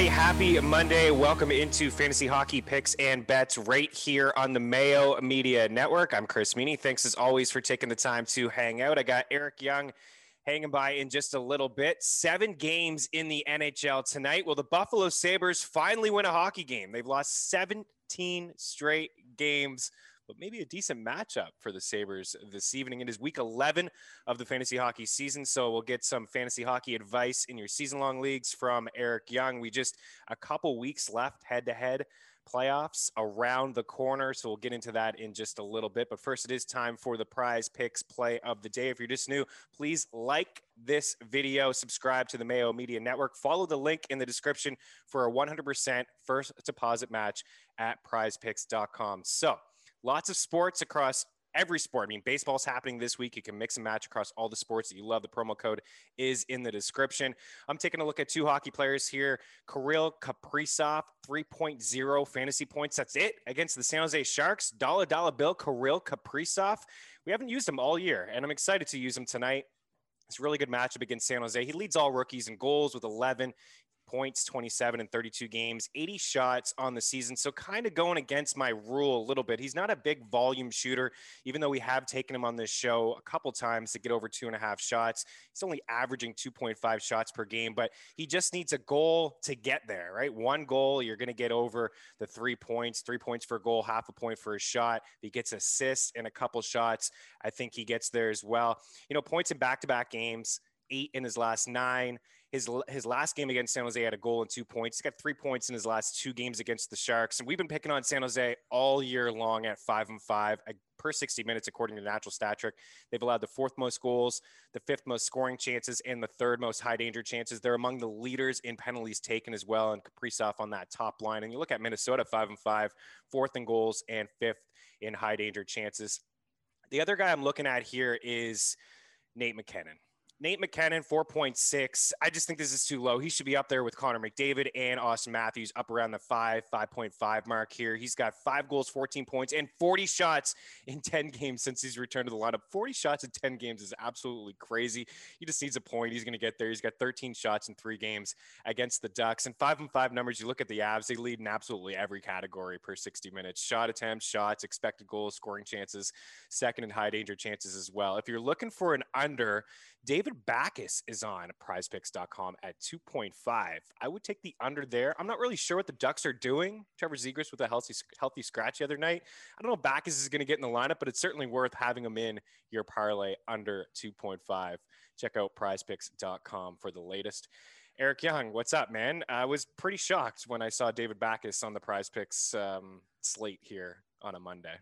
everybody. Happy Monday. Welcome into Fantasy Hockey Picks and Bets right here on the Mayo Media Network. I'm Chris Meaney. Thanks as always for taking the time to hang out. I got Eric Young hanging by in just a little bit. Seven games in the NHL tonight. Will the Buffalo Sabres finally win a hockey game? They've lost 17 straight games but maybe a decent matchup for the Sabres this evening. It is week 11 of the fantasy hockey season. So we'll get some fantasy hockey advice in your season long leagues from Eric Young. We just a couple weeks left head to head playoffs around the corner. So we'll get into that in just a little bit. But first, it is time for the prize picks play of the day. If you're just new, please like this video, subscribe to the Mayo Media Network, follow the link in the description for a 100% first deposit match at prizepicks.com. So lots of sports across every sport. I mean, baseball's happening this week. You can mix and match across all the sports that you love. The promo code is in the description. I'm taking a look at two hockey players here. Kirill Kaprizov, 3.0 fantasy points. That's it against the San Jose Sharks. Dollar dollar bill, Kirill Kaprizov. We haven't used him all year, and I'm excited to use him tonight. It's a really good matchup against San Jose. He leads all rookies in goals with 11 points, 27 and 32 games, 80 shots on the season. So kind of going against my rule a little bit. He's not a big volume shooter, even though we have taken him on this show a couple times to get over two and a half shots. He's only averaging 2.5 shots per game, but he just needs a goal to get there, right? One goal, you're going to get over the three points, three points for a goal, half a point for a shot. If he gets assists and a couple shots, I think he gets there as well. You know, points in back to back games eight in his last nine. His his last game against San Jose had a goal and two points. He's got three points in his last two games against the Sharks. And we've been picking on San Jose all year long at five and five per 60 minutes, according to Natural Stat Trick. They've allowed the fourth most goals, the fifth most scoring chances, and the third most high danger chances. They're among the leaders in penalties taken as well, and Kaprizov on that top line. And you look at Minnesota, five and five, fourth in goals and fifth in high danger chances. The other guy I'm looking at here is Nate MacKinnon. Nate MacKinnon, 4.6. I just think this is too low. He should be up there with Connor McDavid and Austin Matthews, up around the five, 5.5 mark here. He's got five goals, 14 points, and 40 shots in 10 games since he's returned to the lineup. 40 shots in 10 games is absolutely crazy. He just needs a point. He's going to get there. He's got 13 shots in three games against the Ducks. And five and five numbers, you look at the Avs, they lead in absolutely every category per 60 minutes shot attempts, shots, expected goals, scoring chances, second and high danger chances as well. If you're looking for an under, David Backes is on prizepicks.com at 2.5. I would take the under there. I'm not really sure what the Ducks are doing. Trevor Zegras with a healthy, healthy scratch the other night. I don't know if Backes is going to get in the lineup, but it's certainly worth having him in your parlay under 2.5. Check out prizepicks.com for the latest. Eric Young, what's up, man? I was pretty shocked when I saw David Backes on the prize picks um, slate here on a Monday.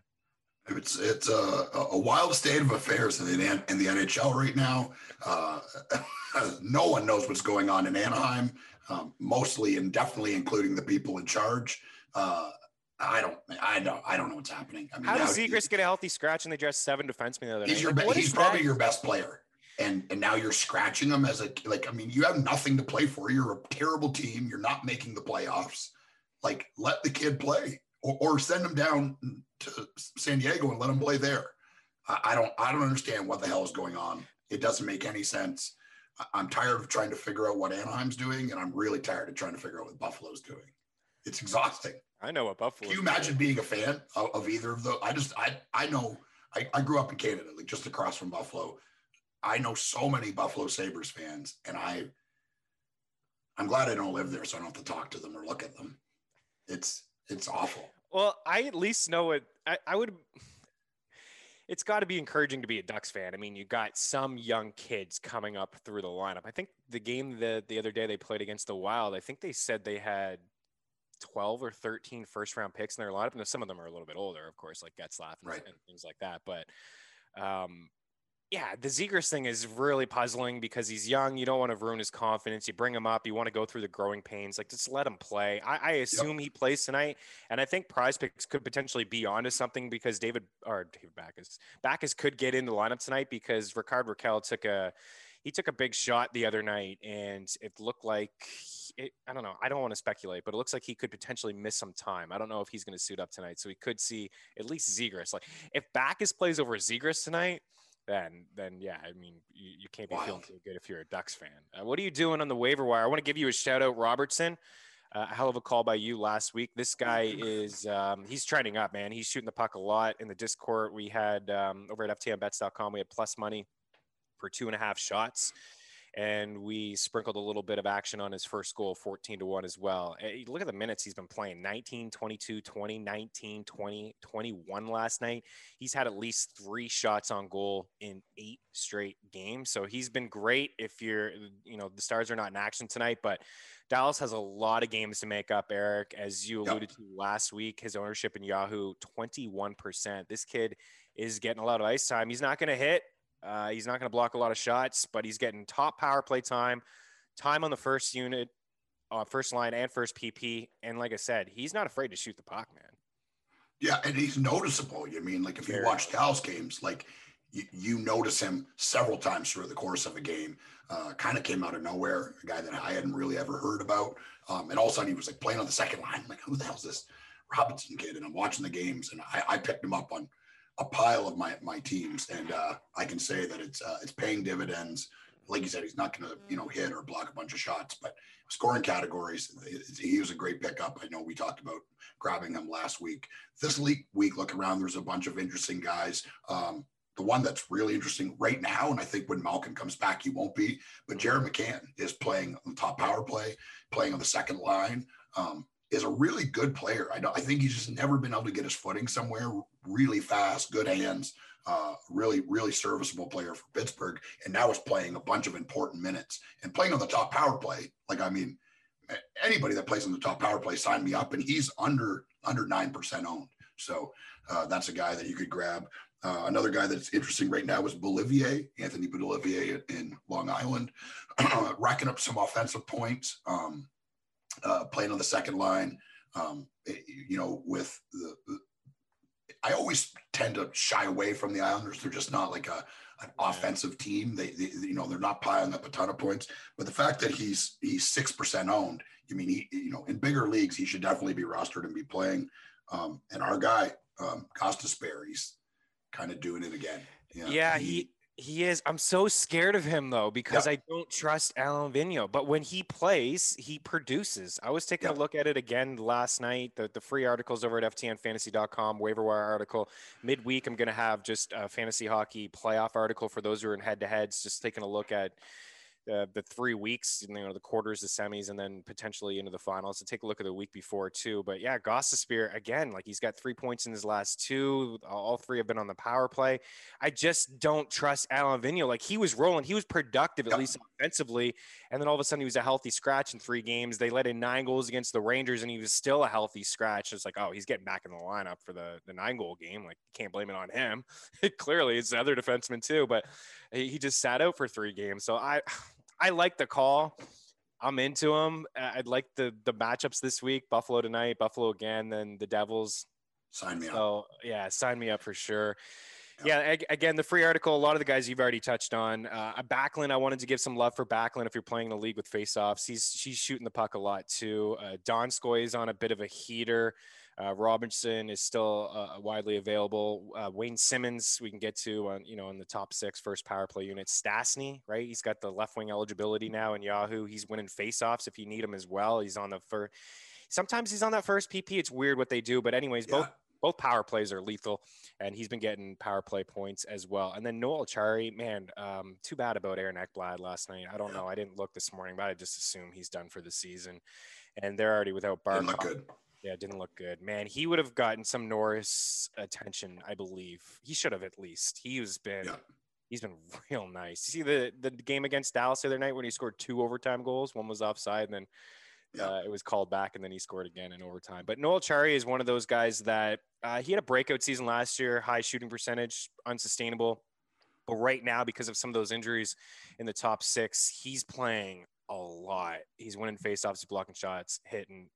It's it's a, a wild state of affairs in the in the NHL right now. Uh, no one knows what's going on in Anaheim, um, mostly and definitely including the people in charge. Uh, I don't, I don't, I don't know what's happening. I mean, How does Zegras get a healthy scratch and they dress seven defensemen the other he's Your, like, he's probably that? your best player, and and now you're scratching him as a like. I mean, you have nothing to play for. You're a terrible team. You're not making the playoffs. Like, let the kid play or, or send them down to San Diego and let them play there. I, I don't I don't understand what the hell is going on. It doesn't make any sense. I'm tired of trying to figure out what Anaheim's doing, and I'm really tired of trying to figure out what Buffalo's doing. It's exhausting. I know what Buffalo. Can you imagine being a fan of, of, either of those? I just I I know I, I grew up in Canada, like just across from Buffalo. I know so many Buffalo Sabres fans, and I I'm glad I don't live there, so I don't have to talk to them or look at them. It's it's awful. Well, I at least know it. I, I would. It's got to be encouraging to be a Ducks fan. I mean, you got some young kids coming up through the lineup. I think the game the the other day they played against the Wild. I think they said they had 12 or 13 first round picks in their lineup. And some of them are a little bit older, of course, like Getzlaf and, right. and things like that. But um, yeah, the Zegras thing is really puzzling because he's young. You don't want to ruin his confidence. You bring him up. You want to go through the growing pains. Like, just let him play. I, I assume yep. he plays tonight, and I think Prize Picks could potentially be onto something because David or David Backes Backes could get in the lineup tonight because Rickard Rakell took a he took a big shot the other night, and it looked like it, I don't know. I don't want to speculate, but it looks like he could potentially miss some time. I don't know if he's going to suit up tonight, so we could see at least Zegras. Like, if Backes plays over Zegras tonight then then yeah, I mean you, you can't be Wild. feeling too good if you're a Ducks fan. Uh, what are you doing on the waiver wire? I want to give you a shout out, Robertson. Uh, a hell of a call by you last week. This guy is um, he's trending up, man. He's shooting the puck a lot in the Discord. We had um, over at ftmbets.com, We had plus money for two and a half shots and we sprinkled a little bit of action on his first goal 14 to 1 as well. Eh, look at the minutes he's been playing 19 22 20 19 20 21 last night. He's had at least three shots on goal in eight straight games so he's been great if you're you know the stars are not in action tonight but dallas has a lot of games to make up eric. As you alluded yep. to last week his ownership in yahoo 21% this kid is getting a lot of ice time. He's not going to hit uh, he's not going to block a lot of shots, but he's getting top power play time, time on the first unit, uh, first line, and first PP. And like I said, he's not afraid to shoot the puck, man. Yeah, and he's noticeable. You mean like if you watch Dallas games, like you, you, notice him several times through the course of a game. Uh, kind of came out of nowhere, a guy that I hadn't really ever heard about. Um, and all of a sudden he was like playing on the second line. I'm like, who the hell's this Robinson kid? And I'm watching the games, and I, I picked him up on a pile of my my teams, and uh, I can say that it's uh, it's paying dividends. Like you said, he's not going to you know hit or block a bunch of shots, but scoring categories, he was a great pickup. I know we talked about grabbing him last week. This week, week look around, there's a bunch of interesting guys. Um, the one that's really interesting right now, and I think when Malkin comes back, he won't be. But Jared McCann is playing on the top power play, playing on the second line. Um, is a really good player. I, I think he's just never been able to get his footing somewhere really fast, good hands, uh, really, really serviceable player for Pittsburgh. And now is playing a bunch of important minutes and playing on the top power play. Like, I mean, anybody that plays on the top power play, sign me up. And he's under, under 9% owned. So uh, that's a guy that you could grab. Uh, another guy that's interesting right now is Beauvillier, Anthony Beauvillier in Long Island, racking up some offensive points. Um, uh, playing on the second line. Um, you know, with the, I always tend to shy away from the Islanders. They're just not like a an offensive team. They, they, you know, they're not piling up a ton of points. But the fact that he's he's six percent owned, I mean, he, you know, in bigger leagues, he should definitely be rostered and be playing. Um, and our guy, um, Gostisbehere, he's kind of doing it again. yeah, he, he he is. I'm so scared of him though because I don't trust Alain Vigneault. But when he plays, he produces. I was taking a look at it again last night. The the free articles over at ftnfantasy.com, waiver wire article. Midweek, I'm going to have just a fantasy hockey playoff article for those who are in head to heads. Just taking a look at the, the three weeks, you know, the quarters, the semis, and then potentially into the finals. To take a look at the week before too. But yeah, Gostisbehere again, like he's got three points in his last two. All three have been on the power play. I just don't trust Alain Vigneault. Like he was rolling, he was productive at least offensively, and then all of a sudden he was a healthy scratch in three games. They let in nine goals against the Rangers, and he was still a healthy scratch. It's like, oh, he's getting back in the lineup for the the nine goal game. Like can't blame it on him. Clearly, it's the other defenseman too, but he just sat out for three games. So I I like the call. I'm into them. I'd like the the matchups this week: Buffalo tonight, Buffalo again, then the Devils. Sign me so, up. So yeah, sign me up for sure. Yeah. yeah. again, the free article. A lot of the guys you've already touched on. Uh, Backlund, I wanted to give some love for Backlund. If you're playing the league with faceoffs, he's she's shooting the puck a lot too. Uh, Donskoy is on a bit of a heater. Uh, Robinson is still uh, widely available. Uh, Wayne Simmonds, we can get to on you know in the top six first power play unit. Stastny, right? He's got the left wing eligibility now in Yahoo. He's winning faceoffs if you need him as well. He's on the first. Sometimes he's on that first PP. It's weird what they do, but anyways, yeah. both both power plays are lethal, and he's been getting power play points as well. And then Noel Acciari, man, um, too bad about Aaron Ekblad last night. I don't know. I didn't look this morning, but I just assume he's done for the season. And they're already without Barkov. Yeah, it didn't look good. Man, he would have gotten some Norris attention, I believe. He should have at least. He's been yeah. he's been real nice. You see the the game against Dallas the other night when he scored two overtime goals. One was offside, and then yeah. uh, it was called back, and then he scored again in overtime. But Noel Acciari is one of those guys that uh, he had a breakout season last year, high shooting percentage, unsustainable. But right now, because of some of those injuries in the top six, he's playing a lot. He's winning faceoffs, blocking shots, hitting,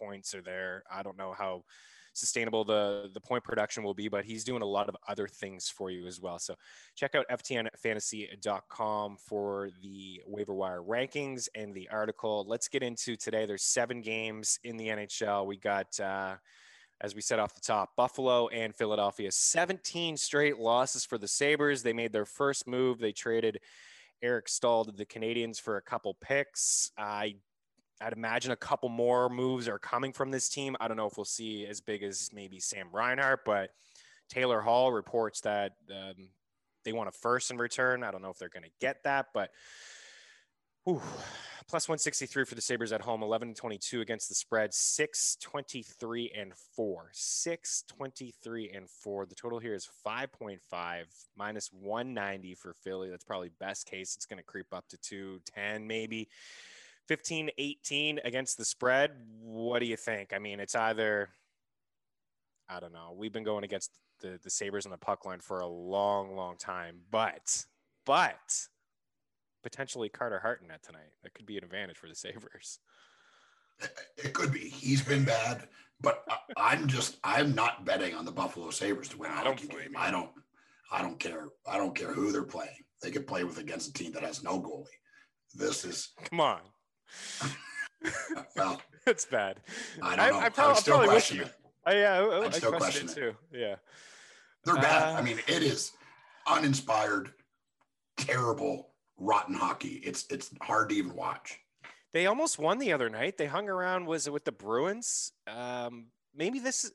points are there. I don't know how sustainable the the point production will be, but he's doing a lot of other things for you as well. So check out ftnfantasy.com for the waiver wire rankings and the article. Let's get into today. There's seven games in the NHL. We got uh, as we said off the top, Buffalo and Philadelphia, 17 straight losses for the Sabres. They made their first move. They traded Eric Staal to the Canadiens for a couple picks. I I'd imagine a couple more moves are coming from this team. I don't know if we'll see as big as maybe Sam Reinhart, but Taylor Hall reports that um, they want a first in return. I don't know if they're going to get that, but whew, plus 163 for the Sabres at home, 11 22 against the spread, 623 and 4. 623 and 4. The total here is 5.5 minus 190 for Philly. That's probably best case. It's going to creep up to 210 maybe. 15 18 against the spread. What do you think? I mean, it's either, I don't know. We've been going against the, the Sabres on the puck line for a long, long time, but, but, potentially Carter Hart in tonight. That could be an advantage for the Sabres. It could be. He's been bad, but I, am just I'm not betting on the Buffalo Sabres to win a hockey game. I don't I don't care. I don't care who they're playing. They could play with against a team that has no goalie. This is come on. well, it's bad. I don't know. I, I, probably, I'm still probably question it. Oh, yeah, I, I still question it too. Yeah, they're bad. Uh, I mean, it is uninspired, terrible, rotten hockey. It's it's hard to even watch. They almost won the other night. They hung around. Was it with the Bruins? Um, maybe this.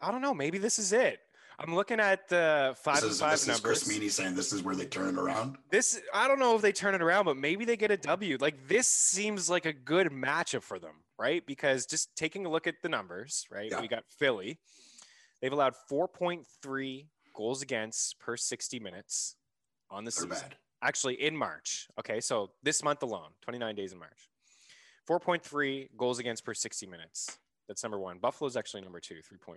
I don't know. Maybe this is it. I'm looking at uh, the five this is, five this numbers. Is Chris Meaney saying this is where they turn it around. This I don't know if they turn it around, but maybe they get a W. Like this seems like a good matchup for them, right? Because just taking a look at the numbers, right? Yeah. We got Philly. They've allowed 4.3 goals against per 60 minutes on the season. Bad. Actually, in March. Okay, so this month alone, 29 days in March. 4.3 goals against per 60 minutes. That's number one. Buffalo's actually number two, 3.5.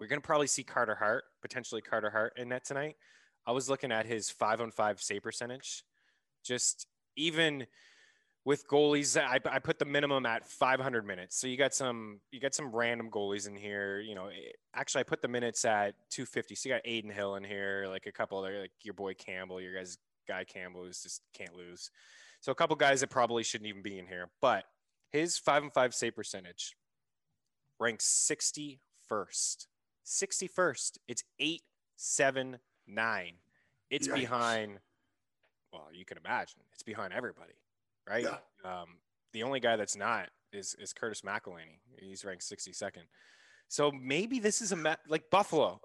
We're going to probably see Carter Hart, potentially Carter Hart in net tonight. I was looking at his five on five save percentage. Just even with goalies, I, I put the minimum at 500 minutes. So you got some, you got some random goalies in here. You know, eh, actually, I put the minutes at 250. So you got Adin Hill in here, like a couple other, like your boy Campbell, your guys, guy Campbell, who's just can't lose. So a couple guys that probably shouldn't even be in here, but his five and five save percentage ranks 61st 61st. It's 879. It's Yikes. behind, well, you can imagine, it's behind everybody, right? Yeah. Um, the only guy that's not is, is Curtis McElhinney. He's ranked 62nd. So maybe this is a ma- like Buffalo.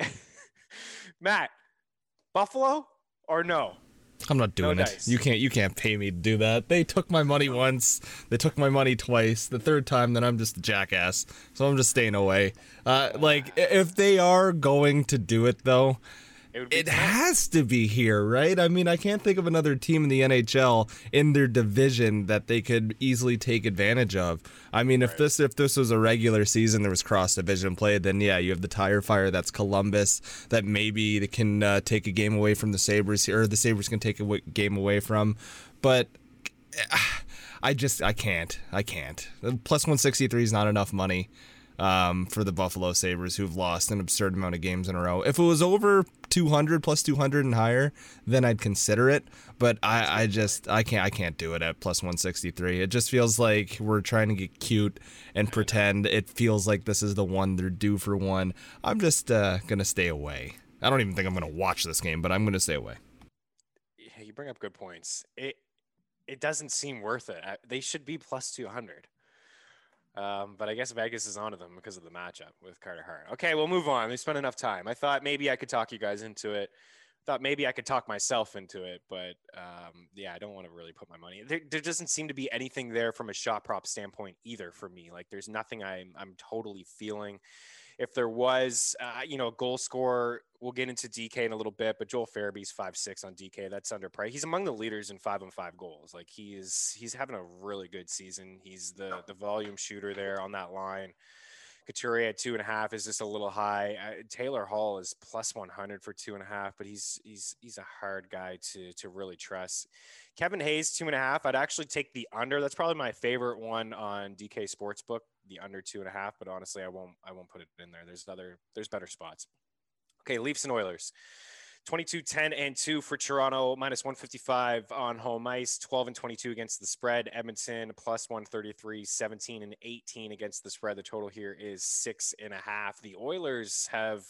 Matt, Buffalo or no? I'm not doing no it. Dice. You can't you can't pay me to do that. They took my money once. They took my money twice. The third time, then I'm just a jackass. So I'm just staying away. Uh, like if they are going to do it though, it, it has to be here, right? I mean, I can't think of another team in the NHL in their division that they could easily take advantage of. I mean, if this if this was a regular season, there was cross division play, then yeah, you have the tire fire. That's Columbus that maybe they can uh, take a game away from the Sabres, or the Sabres can take a w- game away from. But I just I can't I can't. Plus one sixty three is not enough money um, for the Buffalo Sabres, who've lost an absurd amount of games in a row. If it was over 200 plus 200 and higher, then I'd consider it. But I, I just I can't I can't do it at plus 163. It just feels like we're trying to get cute and pretend. It feels like this is the one they're due for one. I'm just uh, gonna stay away. I don't even think I'm gonna watch this game, but I'm gonna stay away. Yeah, you bring up good points. It it doesn't seem worth it. They should be plus 200. Um, but I guess Vegas is onto them because of the matchup with Carter Hart. Okay, we'll move on. We spent enough time. I thought maybe I could talk you guys into it. Thought maybe I could talk myself into it, but um, yeah, I don't want to really put my money. There, there, doesn't seem to be anything there from a shot prop standpoint either for me. Like, there's nothing I'm I'm totally feeling if there was, uh, you know, a goal scorer, we'll get into DK in a little bit, but Joel Farabee's five six on DK. That's underpriced. He's among the leaders in five on five goals. Like he is, he's having a really good season. He's the the volume shooter there on that line. Couturier at two and a half is just a little high. Uh, Taylor Hall is plus 100 for two and a half, but he's he's he's a hard guy to to really trust. Kevin Hayes two and a half. I'd actually take the under. That's probably my favorite one on DK Sportsbook, the under two and a half. But honestly, I won't I won't put it in there. There's other there's better spots. Okay, Leafs and Oilers. 22 10 and 2 for Toronto, minus 155 on home ice, 12 and 22 against the spread. Edmonton plus 133, 17 and 18 against the spread. The total here is six and a half. The Oilers have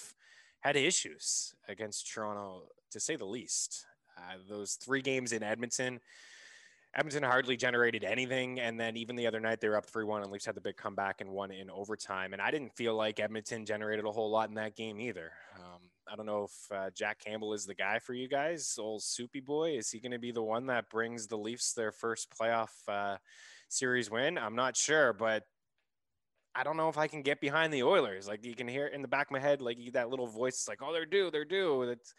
had issues against Toronto, to say the least. Uh, those three games in Edmonton, Edmonton hardly generated anything. And then even the other night, they were up 3 1 and Leafs had the big comeback and won in overtime. And I didn't feel like Edmonton generated a whole lot in that game either. Um, I don't know if uh, Jack Campbell is the guy for you guys. Old Soupy boy, is he going to be the one that brings the Leafs their first playoff uh, series win? I'm not sure, but I don't know if I can get behind the Oilers. Like you can hear in the back of my head, like that little voice, like, oh, they're due, they're due. It's,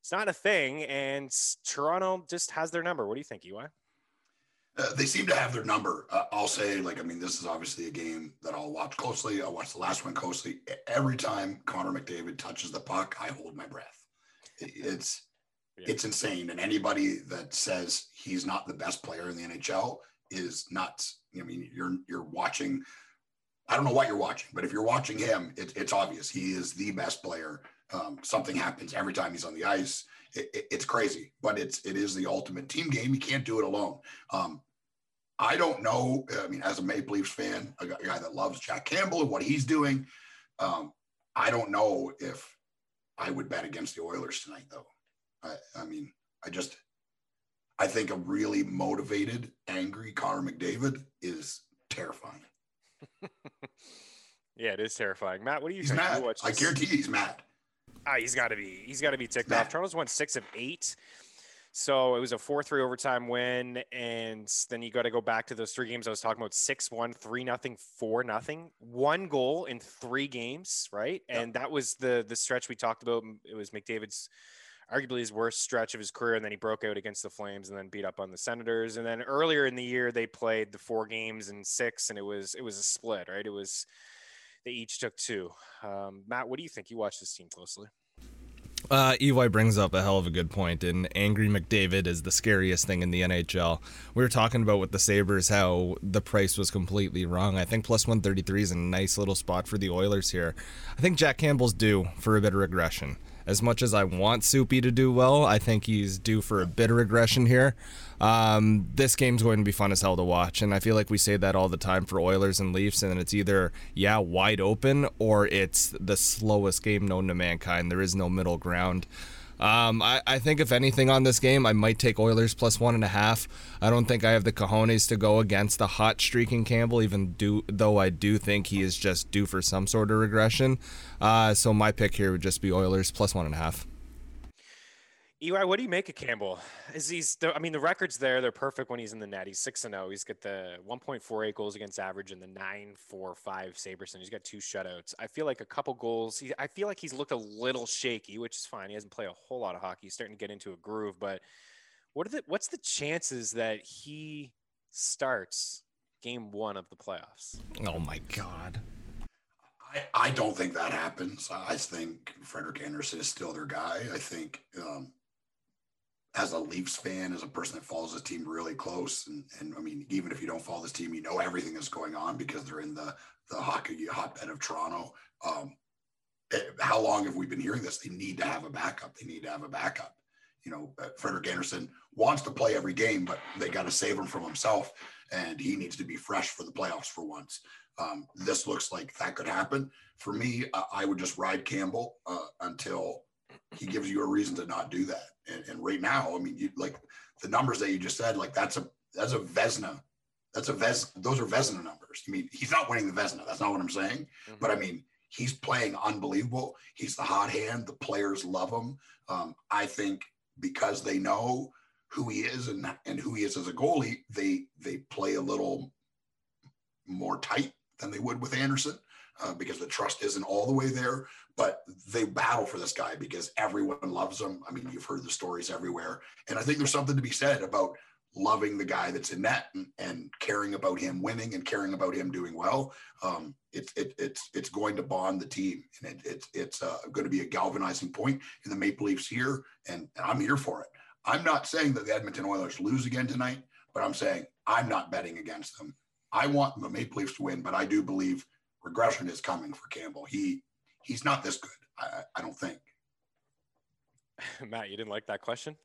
it's not a thing. And Toronto just has their number. What do you think, EY? Uh, they seem to have their number. Uh, I'll say, like, I mean, this is obviously a game that I'll watch closely. I'll watch the last one closely. Every time Connor McDavid touches the puck, I hold my breath. It's yeah. it's insane. And anybody that says he's not the best player in the NHL is nuts. I mean, you're you're watching. I don't know what you're watching, but if you're watching him, it, it's obvious he is the best player. Um, something happens every time he's on the ice. It, it, it's crazy, but it's it is the ultimate team game. You can't do it alone. Um, I don't know. I mean, as a Maple Leafs fan, a guy that loves Jack Campbell and what he's doing, um, I don't know if I would bet against the Oilers tonight, though. I, I mean, I just, I think a really motivated, angry Connor McDavid is terrifying. yeah, it is terrifying. Matt, what do you he's think? Mad. I guarantee he's mad. Ah, he's got to be. He's got to be ticked off. Toronto's won six of eight. So it was a 4 3 overtime win. And then you got to go back to those three games I was talking about 6 1, 3 nothing, 4 nothing. One goal in three games, right? And that was the the stretch we talked about. It was McDavid's arguably his worst stretch of his career. And then he broke out against the Flames and then beat up on the Senators. And then earlier in the year, they played the four games in six, and it was it was a split, right? It was they each took two. Um, Matt, what do you think? You watched this team closely. Uh, EY brings up a hell of a good point, and Angry McDavid is the scariest thing in the NHL. We were talking about with the Sabres how the price was completely wrong. I think plus 133 is a nice little spot for the Oilers here. I think Jack Campbell's due for a bit of regression as much as I want Soupy to do well, I think he's due for a bit of regression here. Um, this game's going to be fun as hell to watch, and I feel like we say that all the time for Oilers and Leafs, and it's either yeah wide open or it's the slowest game known to mankind. There is no middle ground. Um, I, I think if anything on this game, I might take Oilers plus one and a half. I don't think I have the cojones to go against the hot streaking Campbell, even do though I do think he is just due for some sort of regression. Uh, so my pick here would just be Oilers plus one and a half. Eli, what do you make of Campbell? Is he's? I mean, the records there they're perfect when he's in the net. He's six and zero. Oh. He's got the 1.48 goals against average and the 9.45 Sabreson. He's got two shutouts. I feel like a couple goals. He, I feel like he's looked a little shaky, which is fine. He hasn't played a whole lot of hockey. He's starting to get into a groove. But what are the? What's the chances that he starts game one of the playoffs? Oh my god. I, I don't think that happens. I think Frederik Andersen is still their guy. I think um, as a Leafs fan, as a person that follows this team really close, and, and I mean, even if you don't follow this team, you know everything that's going on because they're in the the hockey hotbed of Toronto. Um, eh, how long have we been hearing this? They need to have a backup. They need to have a backup. You know, uh, Frederik Andersen wants to play every game, but they got to save him from himself, and he needs to be fresh for the playoffs for once. Um, this looks like that could happen. For me, uh, I would just ride Campbell uh, until he gives you a reason to not do that. And, and right now, I mean, you, like the numbers that you just said, like that's a that's a Vezina. That's a Vez. Those are Vezina numbers. I mean, he's not winning the Vezina. That's not what I'm saying. Mm-hmm. But I mean, he's playing unbelievable. He's the hot hand. The players love him. Um, I think because they know who he is and and who he is as a goalie, they they play a little more tight than they would with Andersen uh, because the trust isn't all the way there. But they battle for this guy because everyone loves him. I mean, you've heard the stories everywhere. And I think there's something to be said about loving the guy that's in net and, and caring about him winning and caring about him doing well. Um, it, it, it's it's going to bond the team, and it, it's it's uh, going to be a galvanizing point in the Maple Leafs here, and, and I'm here for it. I'm not saying that the Edmonton Oilers lose again tonight, but I'm saying I'm not betting against them. I want the Maple Leafs to win, but I do believe regression is coming for Campbell. He he's not this good. I, I don't think. Matt, you didn't like that question?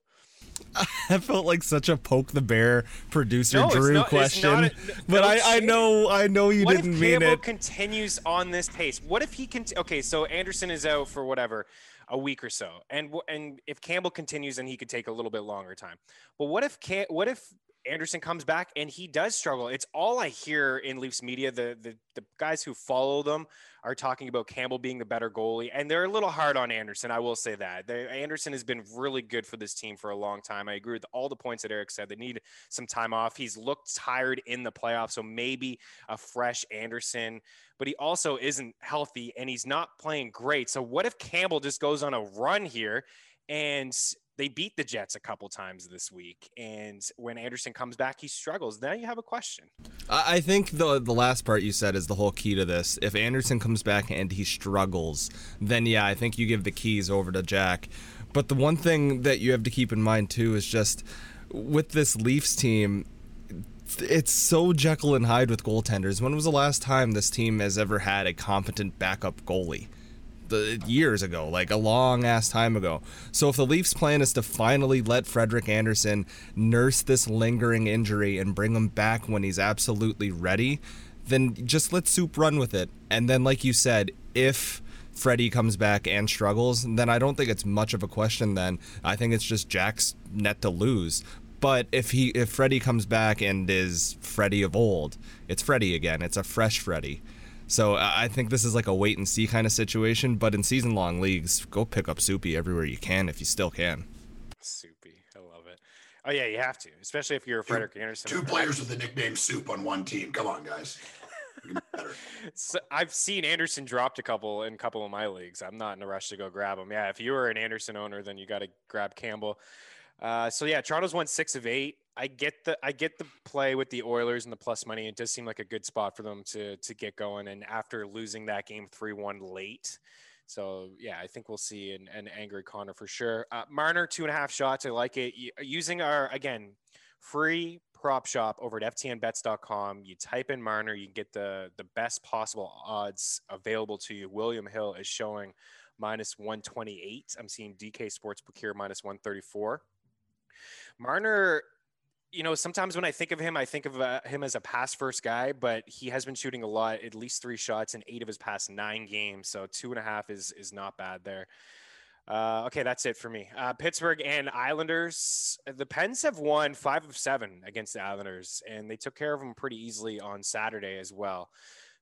I felt like such a poke the bear producer no, Drew not, question, a, but no I, I know I know you what didn't if mean Campbell it. continues on this pace? What if he can? Okay, so Andersen is out for whatever a week or so, and and if Campbell continues, then he could take a little bit longer time. But what if Cam- what if Andersen comes back and he does struggle. It's all I hear in Leafs media. The, the the guys who follow them are talking about Campbell being the better goalie, and they're a little hard on Andersen. I will say that Andersen has been really good for this team for a long time. I agree with all the points that Eric said. They need some time off. He's looked tired in the playoffs, so maybe a fresh Andersen. But he also isn't healthy, and he's not playing great. So what if Campbell just goes on a run here? And they beat the Jets a couple times this week, and when Andersen comes back, he struggles. Now you have a question. I think the the last part you said is the whole key to this. If Andersen comes back and he struggles, then yeah, I think you give the keys over to Jack. But the one thing that you have to keep in mind too is just with this Leafs team, it's so Jekyll and Hyde with goaltenders. When was the last time this team has ever had a competent backup goalie? The years ago, like a long ass time ago. So if the Leafs' plan is to finally let Frederik Andersen nurse this lingering injury and bring him back when he's absolutely ready, then just let Soup run with it. And then, like you said, if Freddie comes back and struggles, then I don't think it's much of a question. Then I think it's just Jack's net to lose. But if he if Freddie comes back and is Freddie of old, it's Freddie again. It's a fresh Freddie. So I think this is like a wait and see kind of situation. But in season long leagues, go pick up Soupy everywhere you can if you still can. Soupy, I love it. Oh yeah, you have to, especially if you're a Frederik Andersen. Two players with the nickname Soup on one team. Come on, guys. so I've seen Andersen dropped a couple in a couple of my leagues. I'm not in a rush to go grab him. Yeah, if you were an Andersen owner, then you got to grab Campbell. Uh, so yeah, Toronto's won six of eight. I get the I get the play with the Oilers and the plus money. It does seem like a good spot for them to to get going. And after losing that game three one late, so yeah, I think we'll see an, an angry Connor for sure. Uh, Marner two and a half shots. I like it. Using our again free prop shop over at ftnbets.com. You type in Marner, you get the the best possible odds available to you. William Hill is showing minus 128. I'm seeing DK Sportsbook here minus 134. Marner you know, sometimes when I think of him, I think of uh, him as a pass first guy, but he has been shooting a lot, at least three shots in eight of his past nine games. So two and a half is is not bad there. Uh, okay, that's it for me. Uh, Pittsburgh and Islanders. The Pens have won five of seven against the Islanders, and they took care of them pretty easily on Saturday as well,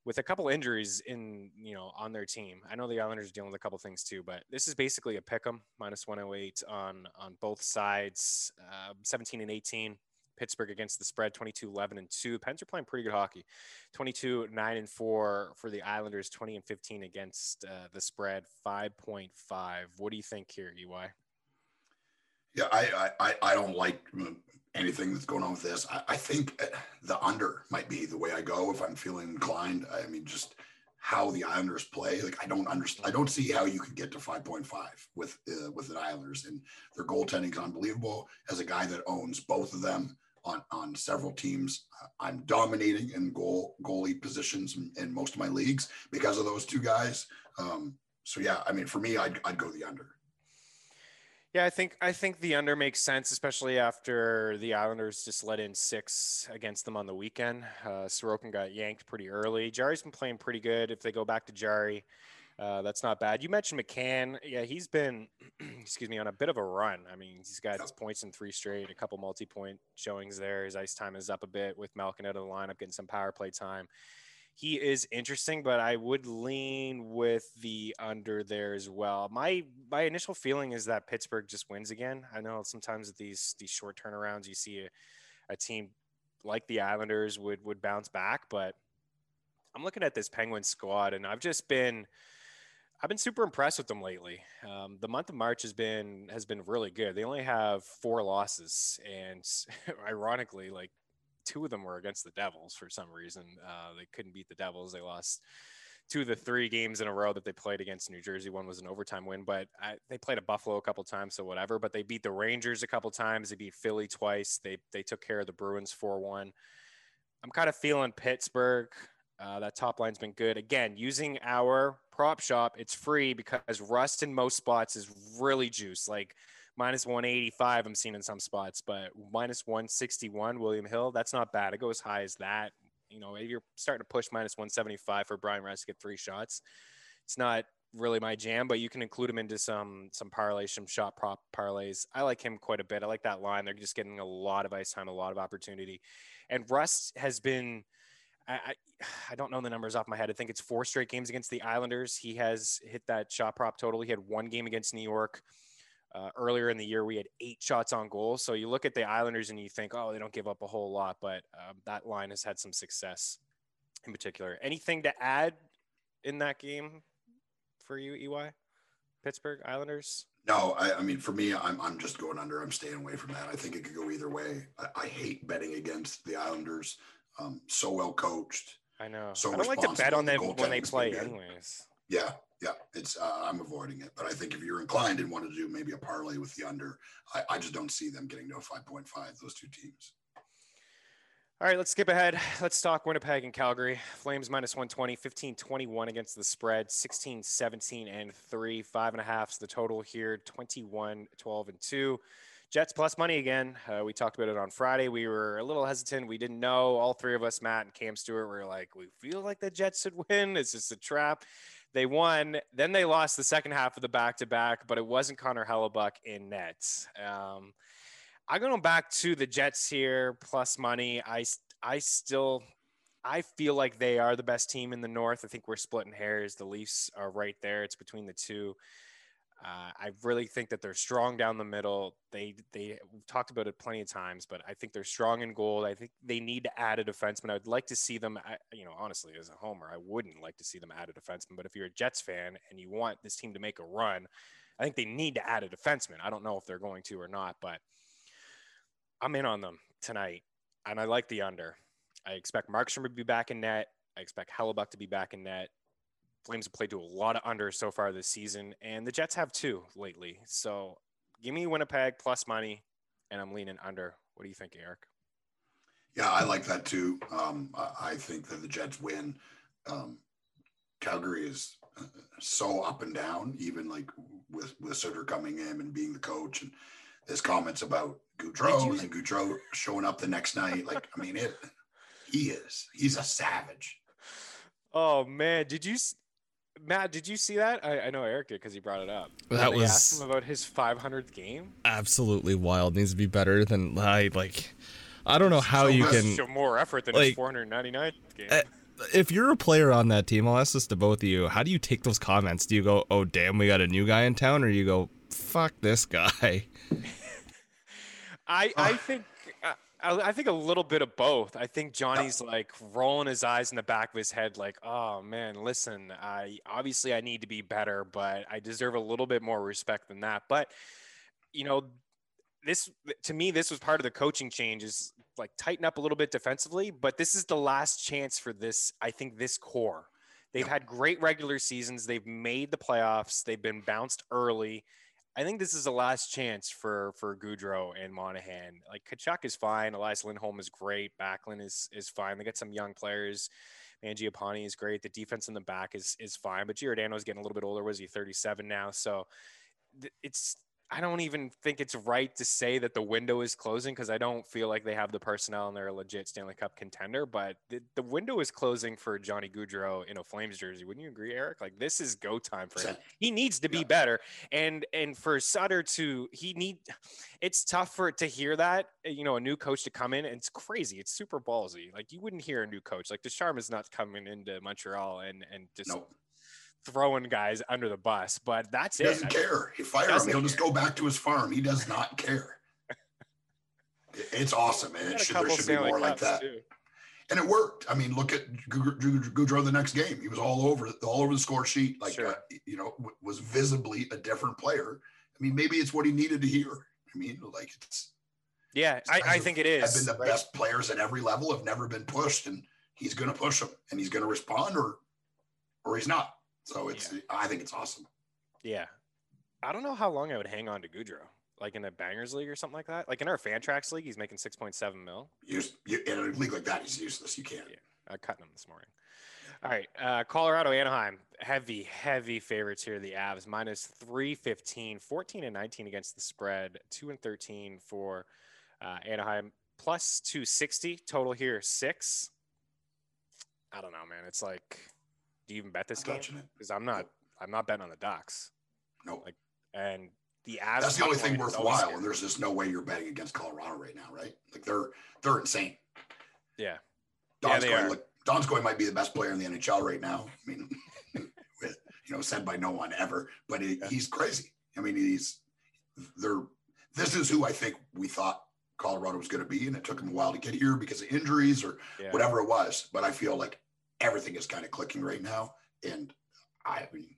with a couple injuries in you know on their team. I know the Islanders are dealing with a couple things too, but this is basically a pick 'em minus 108 on on both sides, uh, 17 and 18. Pittsburgh against the spread 22 11 and 2. Pens are playing pretty good hockey. 22 9 and 4 for the Islanders, 20 and 15 against uh, the spread, 5.5. What do you think here, EY? Yeah, I, I, I don't like anything that's going on with this. I, I think uh, the under might be the way I go if I'm feeling inclined. I mean, just how the Islanders play. Like I don't understand. I don't see how you could get to 5.5 with uh, with the Islanders and their goaltending is unbelievable. As a guy that owns both of them, on on several teams. I'm dominating in goal goalie positions in, in, most of my leagues because of those two guys. Um, so yeah, I mean, for me, I'd, I'd go the under. Yeah, I think I think the under makes sense, especially after the Islanders just let in six against them on the weekend. Uh, Sorokin got yanked pretty early. Jari's been playing pretty good. If they go back to Jari, uh, that's not bad. You mentioned McCann. Yeah, he's been, excuse me, on a bit of a run. I mean, he's got his points in three straight, a couple multi-point showings there. His ice time is up a bit with Malkin out of the lineup, getting some power play time. He is interesting, but I would lean with the under there as well. My my initial feeling is that Pittsburgh just wins again. I know sometimes these these short turnarounds, you see a, a team like the Islanders would would bounce back, but I'm looking at this Penguin squad, and I've just been I've been super impressed with them lately. Um, the month of March has been has been really good. They only have four losses, and ironically, like two of them were against the Devils for some reason. Uh, they couldn't beat the Devils. They lost two of the three games in a row that they played against New Jersey. One was an overtime win, but I, they played a Buffalo a couple times, so whatever. But they beat the Rangers a couple times. They beat Philly twice. They they took care of the Bruins four one. I'm kind of feeling Pittsburgh. Uh, that top line's been good. Again, using our prop shop, it's free because Rust in most spots is really juice. Like minus 185, I'm seeing in some spots, but minus 161, William Hill, that's not bad. It goes as high as that. You know, if you're starting to push minus 175 for Bryan Rust to get three shots, it's not really my jam, but you can include him into some some parlay, some shot prop parlays. I like him quite a bit. I like that line. They're just getting a lot of ice time, a lot of opportunity, and Rust has been. I, I, I don't know the numbers off my head. I think it's four straight games against the Islanders. He has hit that shot prop total. He had one game against New York. Uh, earlier in the year, we had eight shots on goal. So you look at the Islanders and you think, oh, they don't give up a whole lot, but um, that line has had some success in particular. Anything to add in that game for you, EY? Pittsburgh Islanders? No, I, I, mean, for me, I'm, I'm just going under. I'm staying away from that. I think it could go either way. I, I hate betting against the Islanders. Um, so well coached. I know. So I don't like to bet on them when they play, anyways. Yeah, yeah. It's uh, I'm avoiding it, but I think if you're inclined and want to do maybe a parlay with the under, I, I just don't see them getting to a 5.5. Those two teams. All right, let's skip ahead. Let's talk Winnipeg and Calgary. Flames minus 120, 15 21 against the spread, 16 17 and 3, five and a half is the total here, 21 12 and 2. Jets plus money again. Uh, we talked about it on Friday. We were a little hesitant. We didn't know. All three of us, Matt and Cam Stewart, were like, we feel like the Jets should win. It's just a trap. They won. Then they lost the second half of the back to back, but it wasn't Connor Hellebuyck in nets. Um, I'm going back to the Jets here plus money. I I still I feel like they are the best team in the North. I think we're splitting hairs. The Leafs are right there. It's between the two. Uh, I really think that they're strong down the middle. They they we've talked about it plenty of times, but I think they're strong in goal. I think they need to add a defenseman. I'd like to see them. You know, honestly, as a homer, I wouldn't like to see them add a defenseman. But if you're a Jets fan and you want this team to make a run, I think they need to add a defenseman. I don't know if they're going to or not, but I'm in on them tonight, and I like the under. I expect Markstrom to be back in net. I expect Hellebuyck to be back in net. Flames have played to a lot of unders so far this season, and the Jets have too lately. So give me Winnipeg plus money, and I'm leaning under. What do you think, Eric? Yeah, I like that too. Um, I think that the Jets win. Um, Calgary is uh, so up and down, even like with with Sutter coming in and being the coach, and his comments about Gaudreau you... and Gaudreau showing up the next night. Like, I mean, it. He is. He's a savage. Oh man, did you, Matt? Did you see that? I, I know Eric did because he brought it up. That was asked him about his 500th game. Absolutely wild. Needs to be better than I like. I don't know how so you can show more effort than like, his 499 game. Uh, if you're a player on that team, I'll ask this to both of you. How do you take those comments? Do you go, "Oh damn, we got a new guy in town," or you go, "Fuck this guy"? I I think I think a little bit of both. I think Johnny's like rolling his eyes in the back of his head, like, "Oh man, listen, I obviously I need to be better, but I deserve a little bit more respect than that." But you know, this to me, this was part of the coaching change is like tighten up a little bit defensively. But this is the last chance for this. I think this core. They've had great regular seasons. They've made the playoffs. They've been bounced early I think this is the last chance for for Gaudreau and Monahan. Like Tkachuk is fine, Elias Lindholm is great, Backlund is is fine. They got some young players. Mangiapane is great. The defense in the back is is fine, but Giordano is getting a little bit older. Was he 37 now? So it's I don't even think it's right to say that the window is closing because I don't feel like they have the personnel and they're a legit Stanley Cup contender. But the, the window is closing for Johnny Gaudreau in a Flames jersey. Wouldn't you agree, Eric? Like this is go time for him. He needs to be yeah. better, and and for Sutter to he need. It's tough for to hear that you know a new coach to come in. And it's crazy. It's super ballsy. Like you wouldn't hear a new coach like Ducharme is not coming into Montreal and and just. Nope throwing guys under the bus, but that's he it. Doesn't care. He fire him. He'll care. just go back to his farm. He does not care. it's awesome, man. It should, there should be more like that. Too. And it worked. I mean, look at Gaudreau the next game. He was all over, all over the score sheet. Like, sure. uh, you know, was visibly a different player. I mean, maybe it's what he needed to hear. I mean, like it's. Yeah, I, I think it is. Have been the right? best players at every level. Have never been pushed, and he's going to push them, and he's going to respond, or, or he's not. So it's yeah. I think it's awesome. Yeah. I don't know how long I would hang on to Gaudreau. Like in a bangers league or something like that. Like in our Fantrax league, he's making six point seven mil. Use, you, in a league like that, he's useless. You can't. Yeah, I cut him this morning. All right, uh, Colorado, Anaheim, heavy, heavy favorites here. The Avs minus 315, 14 and 19 against the spread, 2 and 13 for uh, Anaheim, plus 260 total here, six. I don't know, man. It's like do you even bet this I'm game? Because I'm not. I'm not betting on the Ducks. No. Like, and the Avs. That's the only thing worthwhile, and there's just no way you're betting against Colorado right now, right? Like they're they're insane. Yeah. Donskoy, yeah, look, Donskoy might be the best player in the NHL right now. I mean, with, you know, said by no one ever, but he, yeah. he's crazy. I mean, he's they're this is who I think we thought Colorado was going to be, and it took him a while to get here because of injuries or yeah. whatever it was. But I feel like everything is kind of clicking right now, and I mean,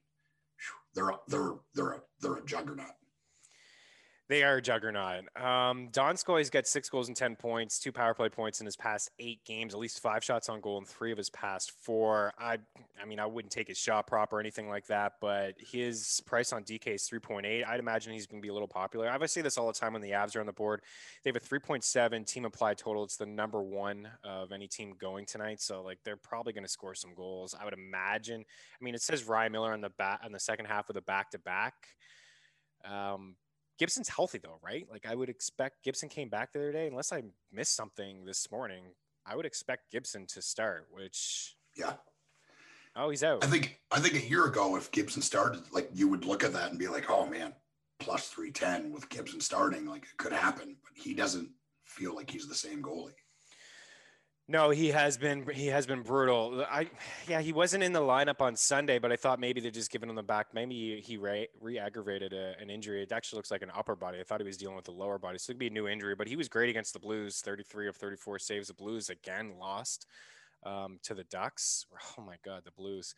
they're they're they're a they're a juggernaut. They are a juggernaut. Um, Donskoi's got six goals and 10 points, two power play points in his past eight games, at least five shots on goal in three of his past four. I I mean, I wouldn't take his shot prop or anything like that, but his price on DK is 3.8. I'd imagine he's going to be a little popular. I say this all the time when the Avs are on the board. They have a 3.7 team applied total. It's the number one of any team going tonight. So, like, they're probably going to score some goals. I would imagine. I mean, it says Ryan Miller on the bat on the second half of the back to back. Um, Gibson's healthy though, right? Like I would expect Gibson came back the other day. Unless I missed something this morning, I would expect Gibson to start. Which yeah. Oh, he's out. I think I think a year ago, if Gibson started, like you would look at that and be like, "Oh man, plus three ten with Gibson starting, like it could happen." But he doesn't feel like he's the same goalie. No, he has been he has been brutal. I yeah, he wasn't in the lineup on Sunday, but I thought maybe they're just giving him the back. Maybe he re, aggravated an injury. It actually looks like an upper body. I thought he was dealing with the lower body, so it could be a new injury. But he was great against the Blues. Thirty three of thirty four saves. The Blues again lost um, to the Ducks. Oh my God, the Blues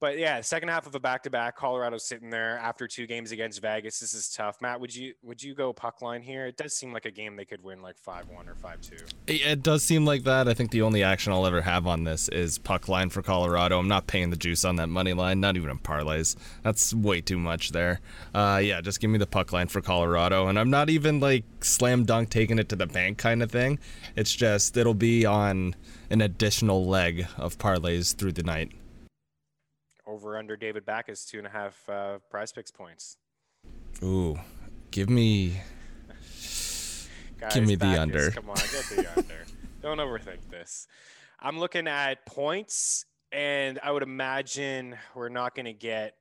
but yeah, second half of a back to back, Colorado's sitting there after two games against Vegas. This is tough. Matt, would you would you go puck line here? It does seem like a game they could win like five one or five two. It does seem like that. I think the only action I'll ever have on this is puck line for Colorado. I'm not paying the juice on that money line, not even on parlays. That's way too much there. Uh, yeah, just give me the puck line for Colorado, and I'm not even like slam dunk taking it to the bank kind of thing. It's just it'll be on an additional leg of parlays through the night over under David Backes two and a half uh, prize picks points. Ooh, give me. Guys, give me Backes, the under. Come on, get the under. Don't overthink this. I'm looking at points, and I would imagine we're not going to get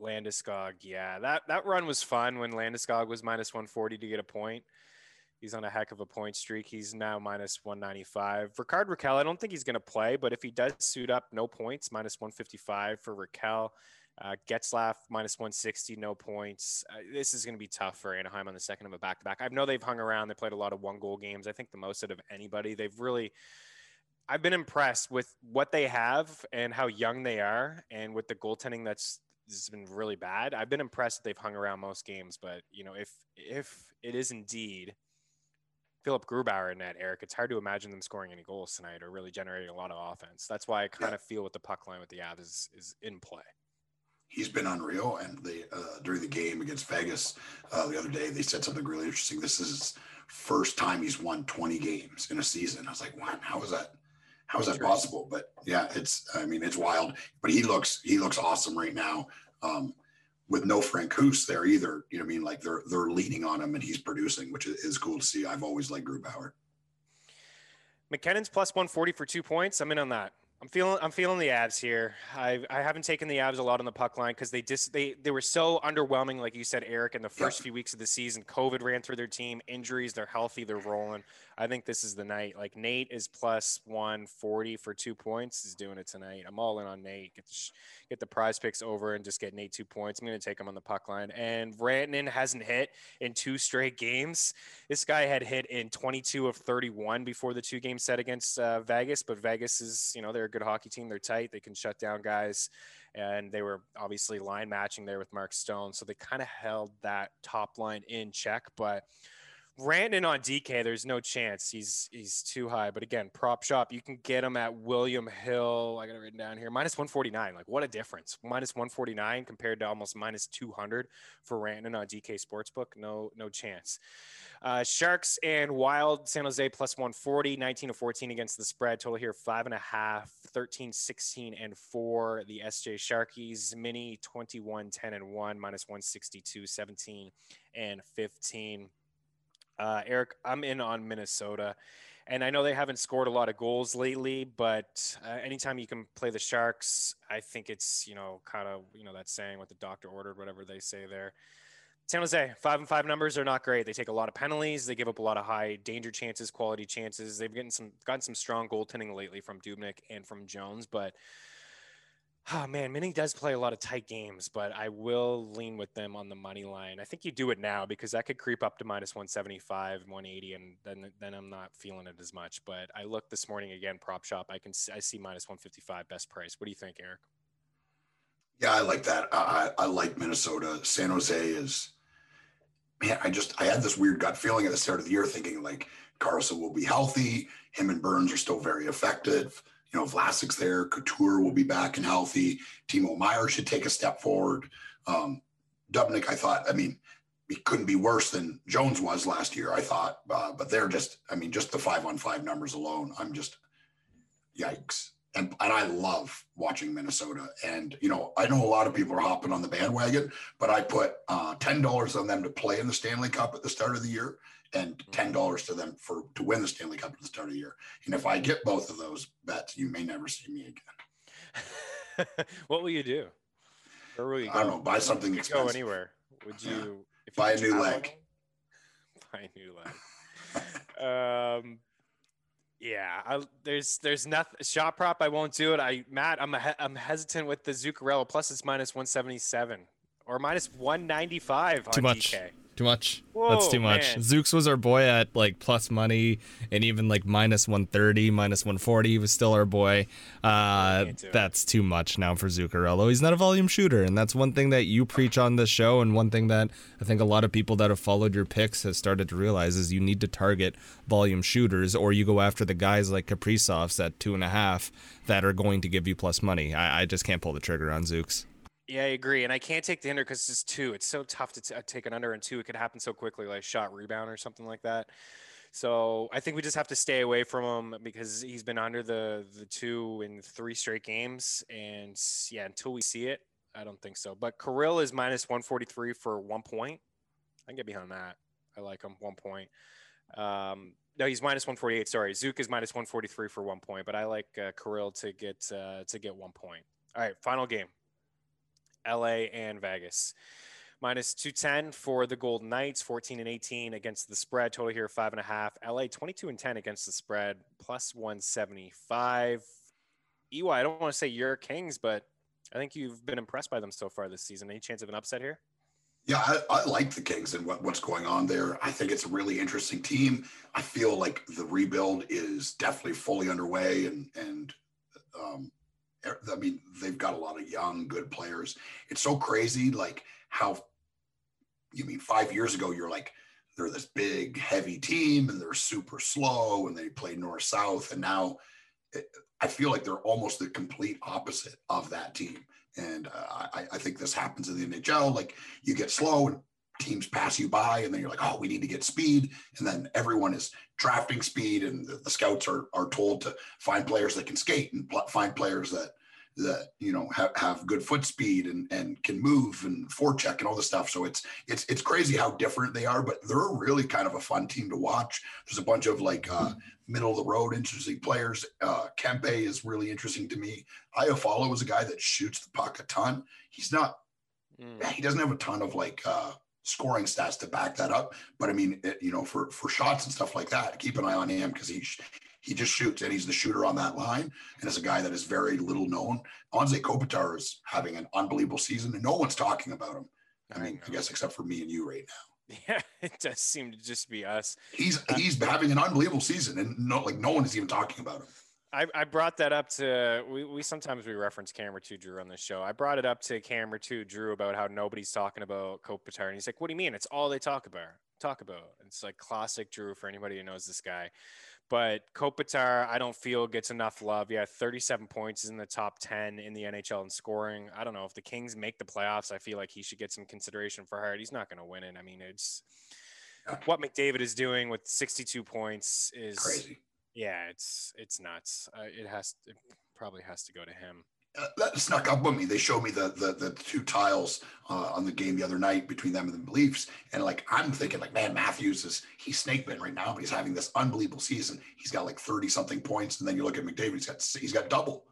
Landeskog. Yeah, that that run was fun when Landeskog was minus 140 to get a point. He's on a heck of a point streak. He's now minus 195. Rickard Rakell, I don't think he's going to play, but if he does suit up, no points, minus 155 for Rakell. Uh, Getzlaf minus 160, no points. Uh, this is going to be tough for Anaheim on the second of a back to back. I know they've hung around. They played a lot of one goal games. I think the most out of anybody. They've really, I've been impressed with what they have and how young they are, and with the goaltending that's has been really bad. I've been impressed that they've hung around most games, but you know, if if it is indeed Philipp Grubauer in net, Eric, it's hard to imagine them scoring any goals tonight or really generating a lot of offense. That's why I kind yeah. of feel with the puck line with the Avs is, is in play. He's been unreal, and the uh, during the game against Vegas uh, the other day, they said something really interesting. This is his first time he's won 20 games in a season. I was like, "Wow, how is that? How is that possible?" But yeah, it's I mean, it's wild. But he looks he looks awesome right now. Um, with no Frank Francouz there either. You know, I mean, like they're they're leaning on him and he's producing, which is, cool to see. I've always liked Grubauer. MacKinnon's plus 140 for two points. I'm in on that. I'm feeling I'm feeling the Avs here. I I haven't taken the Avs a lot on the puck line because they just they they were so underwhelming, like you said, Eric, in the first few weeks of the season. COVID ran through their team, injuries, they're healthy, they're rolling. I think this is the night. Like Nate is plus 140 for two points. He's doing it tonight. I'm all in on Nate. Get the get the prize picks over and just get Nate two points. I'm going to take him on the puck line. And Rantanen hasn't hit in two straight games. This guy had hit in 22 of 31 before the two game set against uh, Vegas, but Vegas is you know they're a good hockey team. They're tight. They can shut down guys. And they were obviously line matching there with Mark Stone. So they kind of held that top line in check. But Rantanen on DK, there's no chance. He's he's too high. But again, prop shop, you can get him at William Hill. I got it written down here. Minus 149. Like what a difference. Minus 149 compared to almost minus 200 for Rantanen on DK Sportsbook. No, no chance. Uh, Sharks and Wild, San Jose plus 140, 19 to 14 against the spread. Total here five and a half, 13, 16, and four. The SJ Sharkies mini 21, 10 and one, minus 162, 17 and 15. Uh, Eric, I'm in on Minnesota. And I know they haven't scored a lot of goals lately, but uh, anytime you can play the Sharks, I think it's, you know, kind of, you know, that saying what the doctor ordered, whatever they say there. San Jose, five and five numbers are not great. They take a lot of penalties. They give up a lot of high danger chances, quality chances. They've gotten some gotten some strong goaltending lately from Dubnyk and from Jones, but Oh man, Mini does play a lot of tight games, but I will lean with them on the money line. I think you do it now because that could creep up to minus 175, 180, and then then I'm not feeling it as much. But I looked this morning again, prop shop. I can I see minus 155 best price. What do you think, Eric? Yeah, I like that. I, I like Minnesota. San Jose is man. I just I had this weird gut feeling at the start of the year, thinking like Karlsson will be healthy. Him and Burns are still very effective you know, Vlasic's there, Couture will be back and healthy. Timo Meier should take a step forward. Um, Dubnyk, I thought, I mean, he couldn't be worse than Jones was last year, I thought. Uh, but they're just, I mean, just the five on five numbers alone, I'm just, yikes. And, and I love watching Minnesota. And, you know, I know a lot of people are hopping on the bandwagon, but I put uh, $10 on them to play in the Stanley Cup at the start of the year and ten dollars to them for to win the Stanley Cup at the start of the year. And if I get both of those bets, you may never see me again. what will you do? Where will you go? I don't know. Buy something expensive. Go anywhere. Would you yeah. if buy you a new leg? Buy a new leg. um. Yeah, I, there's there's nothing shot prop. I won't do it. I Matt, I'm a, I'm hesitant with the Zuccarello. Plus, it's minus 177 or minus 195 Too much. DK. Too much. Whoa, That's too much. Man. Zooks was our boy at like plus money and even like minus 130, minus 140 he was still our boy. Uh, that's too much now for Zuccarello. He's not a volume shooter, and that's one thing that you preach on this show, and one thing that I think a lot of people that have followed your picks have started to realize is you need to target volume shooters, or you go after the guys like Kaprizovs at two and a half that are going to give you plus money. I, I just can't pull the trigger on Zooks. Yeah, I agree. And I can't take the under because it's two. It's so tough to t- uh, take an under and two. It could happen so quickly, like shot rebound or something like that. So I think we just have to stay away from him because he's been under the the two in three straight games. And yeah, until we see it, I don't think so. But Kirill is minus 143 for one point. I can get behind that. I like him. One point. Um, no, he's minus 148. Sorry, Zook is minus 143 for one point, but I like uh, Kirill to get uh, to get one point. All right, final game. LA and Vegas. Minus 210 for the Golden Knights, 14 and 18 against the spread. Total here, five and a half. LA 22 and 10 against the spread, plus 175. EY, I don't want to say you're Kings, but I think you've been impressed by them so far this season. Any chance of an upset here? Yeah, I, I, like the Kings and what, what's going on there. I think it's a really interesting team. I feel like the rebuild is definitely fully underway, and and um, I mean, they've got a lot of young, good players. It's so crazy, like how you mean five years ago, you're like, they're this big, heavy team and they're super slow and they play north south. And now it, I feel like they're almost the complete opposite of that team. And uh, I, I think this happens in the NHL. Like you get slow and teams pass you by and then you're like oh we need to get speed. And then everyone is drafting speed and the, the scouts are, are told to find players that can skate and pl- find players that that you know have, have good foot speed and, and can move and forecheck and all this stuff. So it's it's it's crazy how different they are but they're really kind of a fun team to watch. There's a bunch of like uh, middle of the road interesting players. Uh, kempe is really interesting to me. Iafallo is a guy that shoots the puck a ton. He's not mm. he doesn't have a ton of like uh, scoring stats to back that up. But I mean, it, you know, for for shots and stuff like that, keep an eye on him because he he just shoots and he's the shooter on that line and is a guy that is very little known. Anze Kopitar is having an unbelievable season and no one's talking about him. I mean, I, I guess except for me and you right now. Yeah, it does seem to just be us. He's uh, he's having an unbelievable season, and no, like no one is even talking about him. I, I brought that up to we, we sometimes we reference camera two Drew on this show. I brought it up to camera two Drew about how nobody's talking about Kopitar, and he's like, "What do you mean? It's all they talk about. Talk about." It's like classic Drew for anybody who knows this guy. But Kopitar, I don't feel gets enough love. Yeah, 37 points is in the top 10 in the NHL in scoring. I don't know if the Kings make the playoffs. I feel like he should get some consideration for Hart. He's not going to win it. I mean, it's what McDavid is doing with 62 points is crazy yeah, it's it's nuts. Uh, it has it probably has to go to him. uh, that snuck up on me. They showed me the the, the two tiles uh, on the game the other night between them and the Leafs, and like I'm thinking like, man, Matthews is he's snake bitten right now, but he's having this unbelievable season. He's got like thirty something points, and then you look at McDavid, he's got he's got double,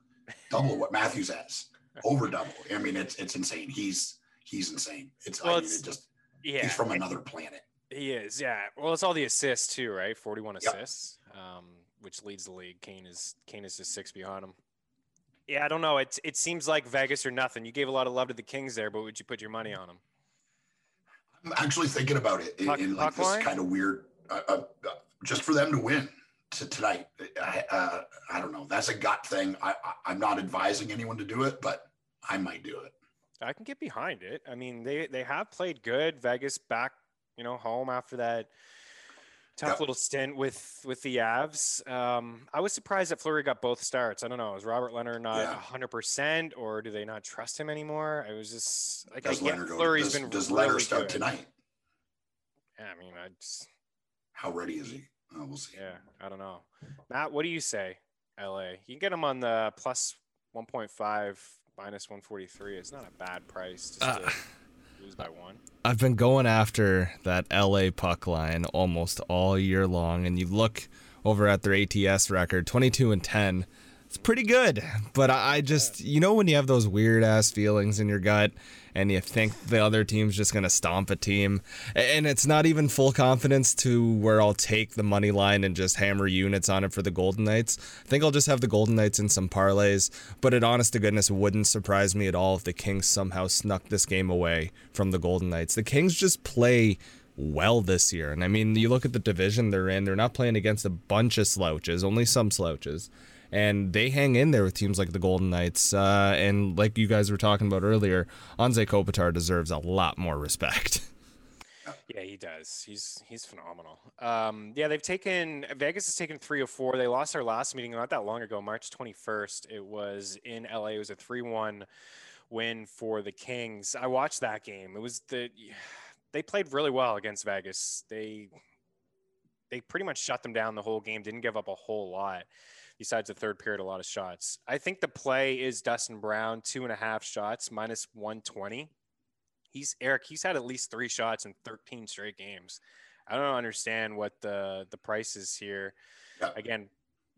double what Matthews has, over double. I mean, it's it's insane. He's he's insane. It's, well, I mean, it's it just yeah, he's from another planet. He is, yeah. Well, it's all the assists too, right? Forty-one assists, yep. um, which leads the league. Kane is Kane is just six behind him. Yeah, I don't know. It it seems like Vegas or nothing. You gave a lot of love to the Kings there, but would you put your money on them? I'm actually thinking about it in, puck, in like this line? kind of weird, uh, uh, just for them to win to tonight. I, uh, I don't know. That's a gut thing. I, I, am not advising anyone to do it, but I might do it. I can get behind it. I mean, they they have played good. Vegas back, you know, home after that tough yep. little stint with with the Avs. Um, I was surprised that Fleury got both starts. I don't know. Is Robin Lehner not hundred yeah. percent, or do they not trust him anymore? I was just like, does I get Fleury's does, been does really Leonard start good. tonight? Yeah, I mean, I just how ready is he? Oh, we'll see. Yeah, I don't know. Matt, what do you say? LA, you can get him on the plus one point five minus one forty three. It's not a bad price. Just uh, to lose by one. I've been going after that LA puck line almost all year long, and you look over at their ATS record, 22 and 10. It's pretty good, but I just, you know, when you have those weird ass feelings in your gut and you think the other team's just going to stomp a team. And it's not even full confidence to where I'll take the money line and just hammer units on it for the Golden Knights. I think I'll just have the Golden Knights in some parlays, but it honest to goodness wouldn't surprise me at all if the Kings somehow snuck this game away from the Golden Knights. The Kings just play well this year. And I mean, you look at the division they're in, they're not playing against a bunch of slouches, only some slouches and they hang in there with teams like the Golden Knights. Uh, and like you guys were talking about earlier, Anze Kopitar deserves a lot more respect. Yeah, he does. He's he's phenomenal. Um, yeah, they've taken Vegas has taken three or four. They lost their last meeting not that long ago, March 21st. It was in LA. It was a three-one win for the Kings. I watched that game. It was the they played really well against Vegas. They they pretty much shut them down the whole game. Didn't give up a whole lot besides the third period, a lot of shots. I think the play is Dustin Brown, two and a half shots, minus 120. He's Eric, he's had at least three shots in 13 straight games. I don't understand what the the price is here. Yeah. Again,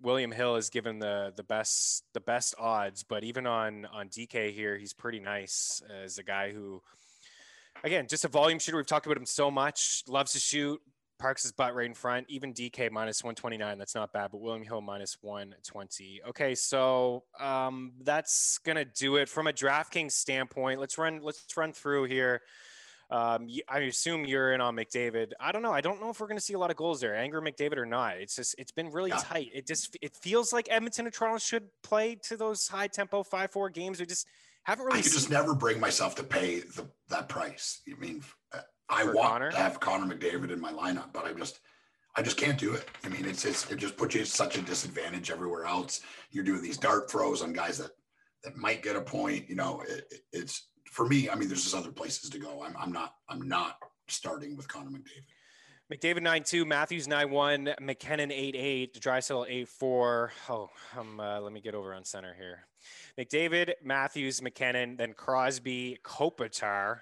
William Hill is given the the best the best odds, but even on on DK here, he's pretty nice as a guy who again, just a volume shooter. We've talked about him so much, loves to shoot, Parks his butt right in front. Even DK minus 129. That's not bad, but William Hill minus 120. Okay, so um, that's gonna do it from a DraftKings standpoint. Let's run. Let's run through here. Um, I assume you're in on McDavid. I don't know. I don't know if we're going to see a lot of goals there, Anger McDavid or not. It's just it's been really yeah. tight. It just it feels like Edmonton and Toronto should play to those high tempo five four games. We just haven't really. I could just never bring myself to pay the, that price. I mean, uh, I want Connor? to have Connor McDavid in my lineup, but I just I just can't do it. I mean, it's, it's it just puts you at such a disadvantage everywhere else. You're doing these dart throws on guys that that might get a point. You know, it, it, it's for me. I mean, there's just other places to go. I'm I'm not I'm not starting with Connor McDavid. McDavid nine two, Matthews nine one, MacKinnon eight eight, Draisaitl eight four. Oh, um, uh, let me get over on center here. McDavid, Matthews, MacKinnon, then Crosby, Kopitar,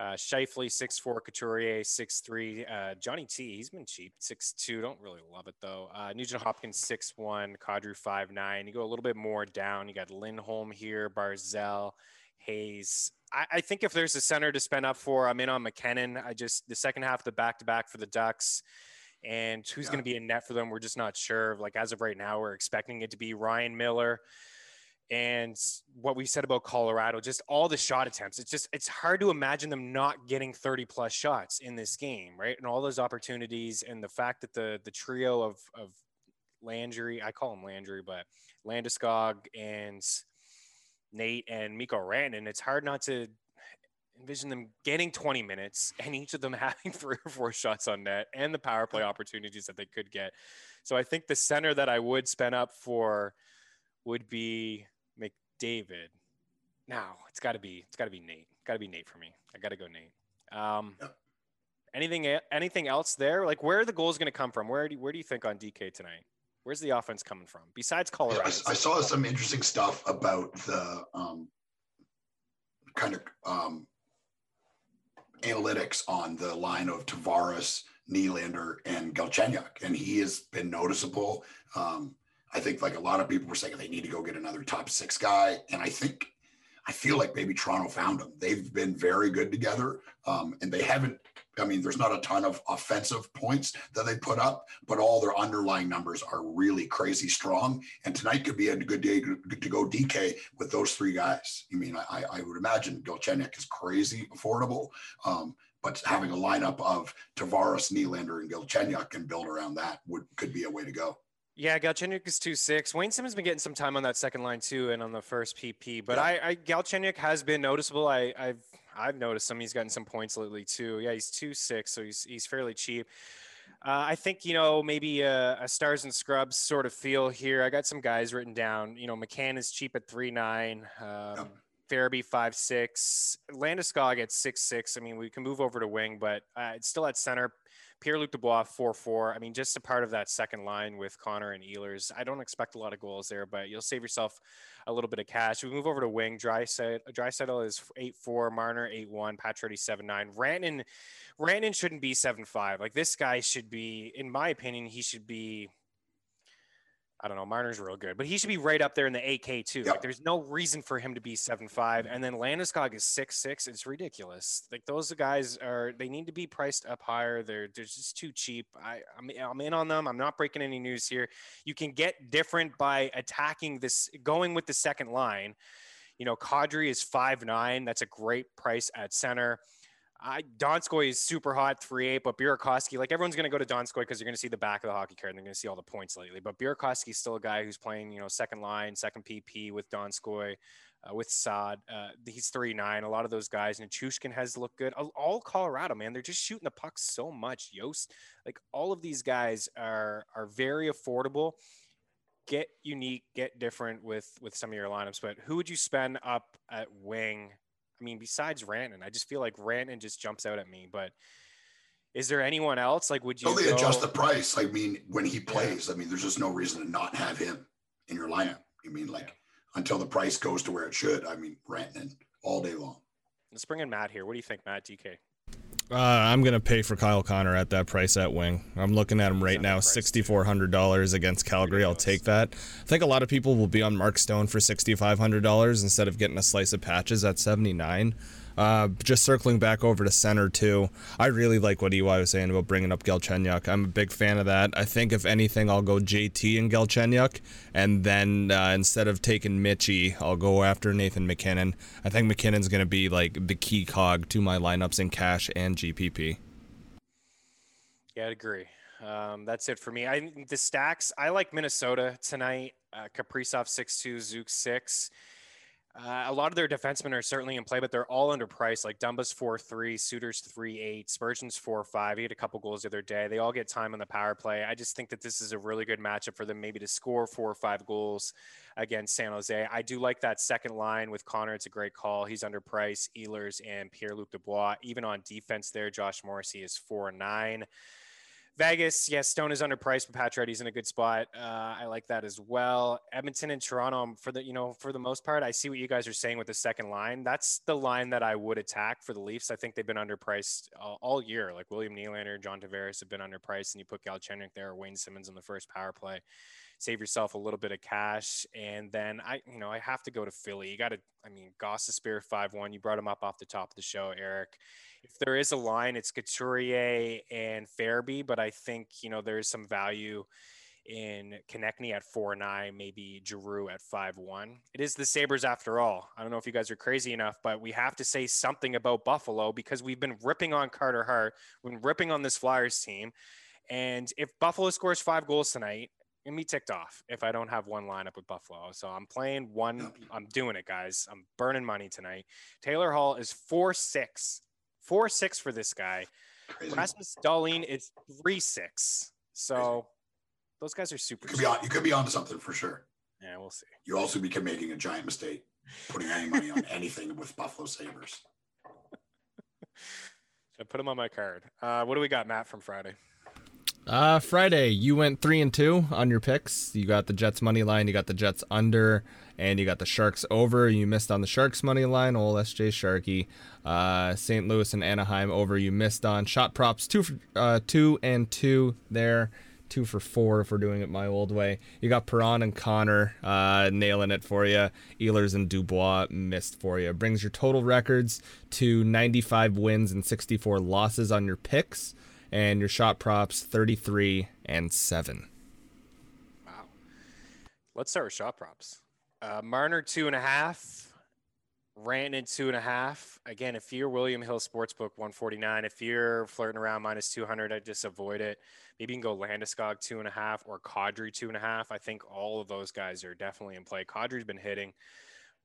uh, Scheifele, 6'4, Couturier, 6'3. Uh, Johnny T, he's been cheap, 6'2. Don't really love it though. Uh, Nugent Hopkins, six one, 6'1, Kadri, 5'9. You go a little bit more down. You got Lindholm here, Barzal, Hayes. I, I, think if there's a center to spend up for, I'm in on MacKinnon. I just, the second half of the back to back for the Ducks. And who's yeah. going to be in net for them? We're just not sure. Like as of right now, we're expecting it to be Ryan Miller and what we said about Colorado, just all the shot attempts. It's just it's hard to imagine them not getting 30 plus shots in this game, right? And all those opportunities, and the fact that the the trio of of Landry, I call him Landry, but Landeskog and Nate and Mikko Rantanen, it's hard not to envision them getting 20 minutes and each of them having three or four shots on net and the power play opportunities that they could get. So I think the center that I would spend up for would be David. Now it's got to be it's got to be Nate. Got to be Nate for me. I got to go Nate. Um, yep. Anything anything else there? Like where are the goals going to come from? Where do you, where do you think on DK tonight? Where's the offense coming from besides Colorado? I, I saw some interesting stuff about the um, kind of um, analytics on the line of Tavares, Nylander, and Galchenyuk, and he has been noticeable. Um, I think like a lot of people were saying they need to go get another top six guy, and I think I feel like maybe Toronto found him. They've been very good together, um, and they haven't I mean, there's not a ton of offensive points that they put up, but all their underlying numbers are really crazy strong. And tonight could be a good day to, to go DK with those three guys. I mean, I, I would imagine Galchenyuk is crazy affordable, um, but having a lineup of Tavares, Nylander, and Galchenyuk and build around that would could be a way to go. Yeah, Galchenyuk is two six. Wayne Simmonds been getting some time on that second line too, and on the first PP. But yeah. I, I Galchenyuk has been noticeable. I, I've I've noticed him. He's gotten some points lately too. Yeah, he's two six, so he's he's fairly cheap. Uh, I think you know maybe a, a, stars and scrubs sort of feel here. I got some guys written down. You know, McCann is cheap at three nine. Um, Farabee five six. Landeskog at six six. I mean, we can move over to wing, but uh, it's still at center. Pierre Luc Dubois, 4 4. I mean, just a part of that second line with Connor and Ehlers. I don't expect a lot of goals there, but you'll save yourself a little bit of cash. We move over to wing. Dry Draisaitl is 8 4, Marner 8 1, Pacioretty 7 9. Rantanen, Rantanen shouldn't be 7 5. Like, this guy should be, in my opinion, he should be I don't know. Marner's real good, but he should be right up there in the AK too. Yep. Like, there's no reason for him to be seven five, mm. and then Landeskog is six six. It's ridiculous. Like those guys are, they need to be priced up higher. They're they're just too cheap. I I'm, I'm in on them. I'm not breaking any news here. You can get different by attacking this, going with the second line. You know, Kadri is five nine. That's a great price at center. I Donskoi is super hot, three eight, but Burakovsky, like everyone's going to go to Donskoi because you're going to see the back of the hockey card and they're going to see all the points lately. But Burakovsky's still a guy who's playing, you know, second line, second PP with Donskoi, uh, with Saad. Uh, he's three nine. A lot of those guys, and Chushkin has looked good. All Colorado, man, they're just shooting the puck so much. Jost, like all of these guys are are very affordable. Get unique, get different with with some of your lineups. But who would you spend up at wing? I mean, besides Rantanen, I just feel like Rantanen just jumps out at me. But is there anyone else? Like, would you? Totally go... adjust the price. I mean, when he plays, yeah. I mean, there's just no reason to not have him in your lineup. I mean, like yeah. until the price goes to where it should. I mean, Rantanen all day long. Let's bring in Matt here. What do you think, Matt? DK. Uh, I'm gonna pay for Kyle Connor at that price at wing. I'm looking at him right now, sixty four hundred dollars against Calgary. I'll take that. I think a lot of people will be on Mark Stone for sixty five hundred dollars instead of getting a slice of patches at seventy nine. Uh, just circling back over to center too, I really like what EY was saying about bringing up Galchenyuk. I'm a big fan of that. I think if anything, I'll go JT and Galchenyuk, and then uh, instead of taking Mitchie, I'll go after Nathan MacKinnon. I think MacKinnon's going to be like the key cog to my lineups in cash and GPP. Yeah, I agree. Um, that's it for me. I the stacks. I like Minnesota tonight. Uh, Kaprizov six two, Zook six. Uh, a lot of their defensemen are certainly in play, but they're all underpriced. Like Dumba's four three, Suter's three eight, Spurgeon's four five. He had a couple goals the other day. They all get time on the power play. I just think that this is a really good matchup for them, maybe to score four or five goals against San Jose. I do like that second line with Connor. It's a great call. He's underpriced. Ehlers and Pierre Luc Dubois. Even on defense, there, Josh Morrissey is four nine. Vegas, yes, Stone is underpriced, but Pacioretty's in a good spot. Uh, I like that as well. Edmonton and Toronto, um, for the you know for the most part, I see what you guys are saying with the second line. That's the line that I would attack for the Leafs. I think they've been underpriced all, all year. Like William Nylander, John Tavares have been underpriced, and you put Galchenyuk there, Wayne Simmonds on the first power play. Save yourself a little bit of cash, and then I, you know, I have to go to Philly. You got to, I mean, Gostisbehere five one. You brought him up off the top of the show, Eric if there is a line, it's Couturier and Farabee, but I think you know there is some value in Konecny at four nine, maybe Giroux at five one. It is the Sabres after all. I don't know if you guys are crazy enough, but we have to say something about Buffalo because we've been ripping on Carter Hart, we've been ripping on this Flyers team, and if Buffalo scores five goals tonight, I'm be ticked off if I don't have one lineup with Buffalo. So I'm playing one. I'm doing it, guys. I'm burning money tonight. Taylor Hall is four six four six for this guy. Crazy. Rasmus Dahlin is three six. So Crazy. those guys are super. You could, be on, you could be onto something for sure. Yeah, we'll see. You also be making a giant mistake putting any money on anything with Buffalo Sabres. I put them on my card. Uh, what do we got, Matt, from Friday? Uh, Friday, you went three and two on your picks. You got the Jets money line, you got the Jets under, and you got the Sharks over. You missed on the Sharks money line. Old SJ Sharky. Uh, St. Louis and Anaheim over. You missed on shot props. Two for uh, two and two there. Two for four if we're doing it my old way. You got Perron and Connor uh, nailing it for you. Ehlers and Dubois missed for you. Brings your total records to 95 wins and 64 losses on your picks and your shot props 33 and 7. Wow. Let's start with shot props. Uh, Marner, two and a half. Rantanen, two and a half. Again, if you're William Hill Sportsbook, 149. If you're flirting around minus 200, I just avoid it. Maybe you can go Landeskog, two and a half, or Kadri, two and a half. I think all of those guys are definitely in play. Kadri's been hitting.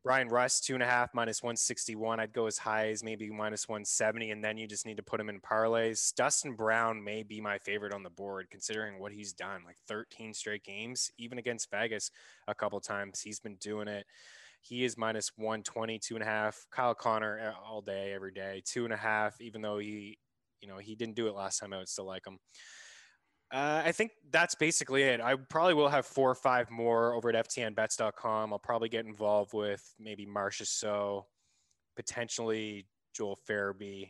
Bryan Rust, two and a half, minus 161. I'd go as high as maybe minus 170, and then you just need to put him in parlays. Dustin Brown may be my favorite on the board, considering what he's done like 13 straight games, even against Vegas a couple times. He's been doing it. He is minus 120, two and a half. Kyle Connor uh, all day, every day, two and a half, even though he, you know, he didn't do it last time. I would still like him. Uh, I think that's basically it. I probably will have four or five more over at ftnbets.com. I'll probably get involved with maybe Marchessault, potentially Joel Farabee.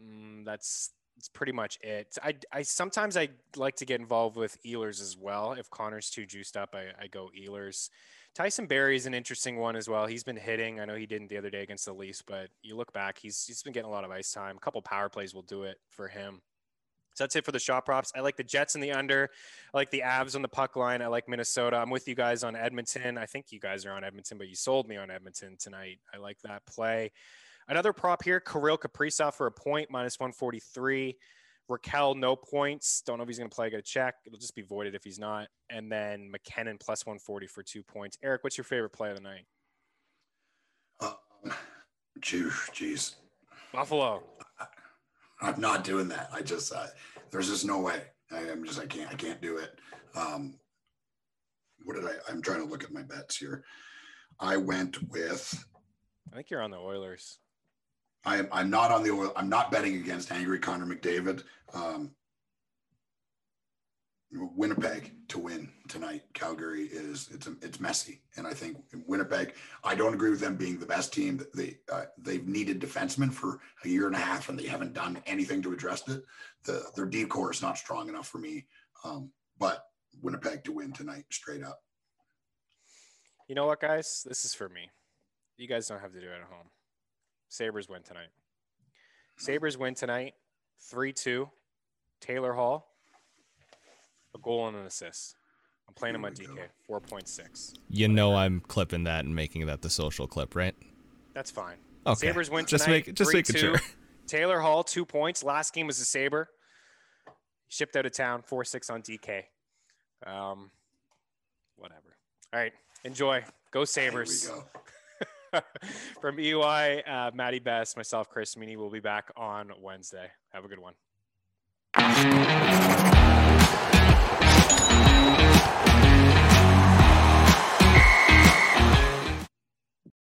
Mm, that's that's pretty much it. I, I sometimes I like to get involved with Ehlers as well. If Connor's too juiced up, I, I go Ehlers. Tyson Barrie is an interesting one as well. He's been hitting. I know he didn't the other day against the Leafs, but you look back, he's he's been getting a lot of ice time. A couple power plays will do it for him. So that's it for the shot props. I like the Jets in the under. I like the Avs on the puck line. I like Minnesota. I'm with you guys on Edmonton. I think you guys are on Edmonton, but you sold me on Edmonton tonight. I like that play. Another prop here, Kirill Kaprizov for a point, minus 143. Rakell, no points. Don't know if he's going to play. I got to check. It'll just be voided if he's not. And then MacKinnon plus 140 for two points. Eric, what's your favorite play of the night? Um, jeez. Buffalo. I'm not doing that. I just uh, there's just no way. I, am just I can't I can't do it. Um, what did I? I'm trying to look at my bets here. I went with. I think you're on the Oilers. I am. I'm not on the oil. I'm not betting against angry Connor McDavid. Um, Winnipeg to win tonight. Calgary is it's it's messy, and I think Winnipeg. I don't agree with them being the best team. They uh, they've needed defensemen for a year and a half, and they haven't done anything to address it. The their D core is not strong enough for me. Um, but Winnipeg to win tonight, straight up. You know what, guys? This is for me. You guys don't have to do it at home. Sabres win tonight. Sabres win tonight, three two. Taylor Hall a goal and an assist. I'm playing him on DK, 4.6. You know I'm clipping that and making that the social clip, right? That's fine. Okay. Sabres win just tonight. Make, just making sure. Taylor Hall, two points. Last game was a Sabre. Shipped out of town, 4 6 on DK. Um, whatever. All right. Enjoy. Go Sabres. Go. From EY, uh, Maddie Best, myself, Chris Meaney, will be back on Wednesday. Have a good one.